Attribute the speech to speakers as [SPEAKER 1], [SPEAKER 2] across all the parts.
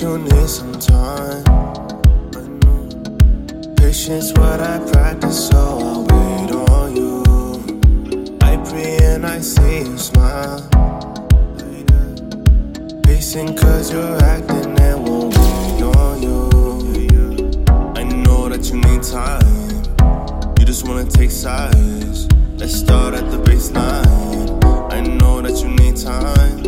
[SPEAKER 1] you need some time. Patience, what I practice, so I wait on you. I pray and I see you smile. Pacing, cause you're acting and won't wait on you. I know that you need time. You just wanna take sides. Let's start at the baseline. I know that you need time.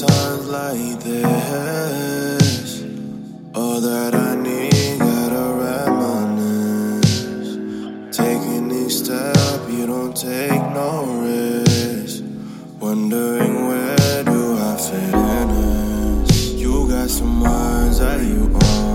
[SPEAKER 1] times like this. All that I need, gotta reminisce. Taking each step, you don't take no risk. Wondering where do I fit in this? You got some words that you own.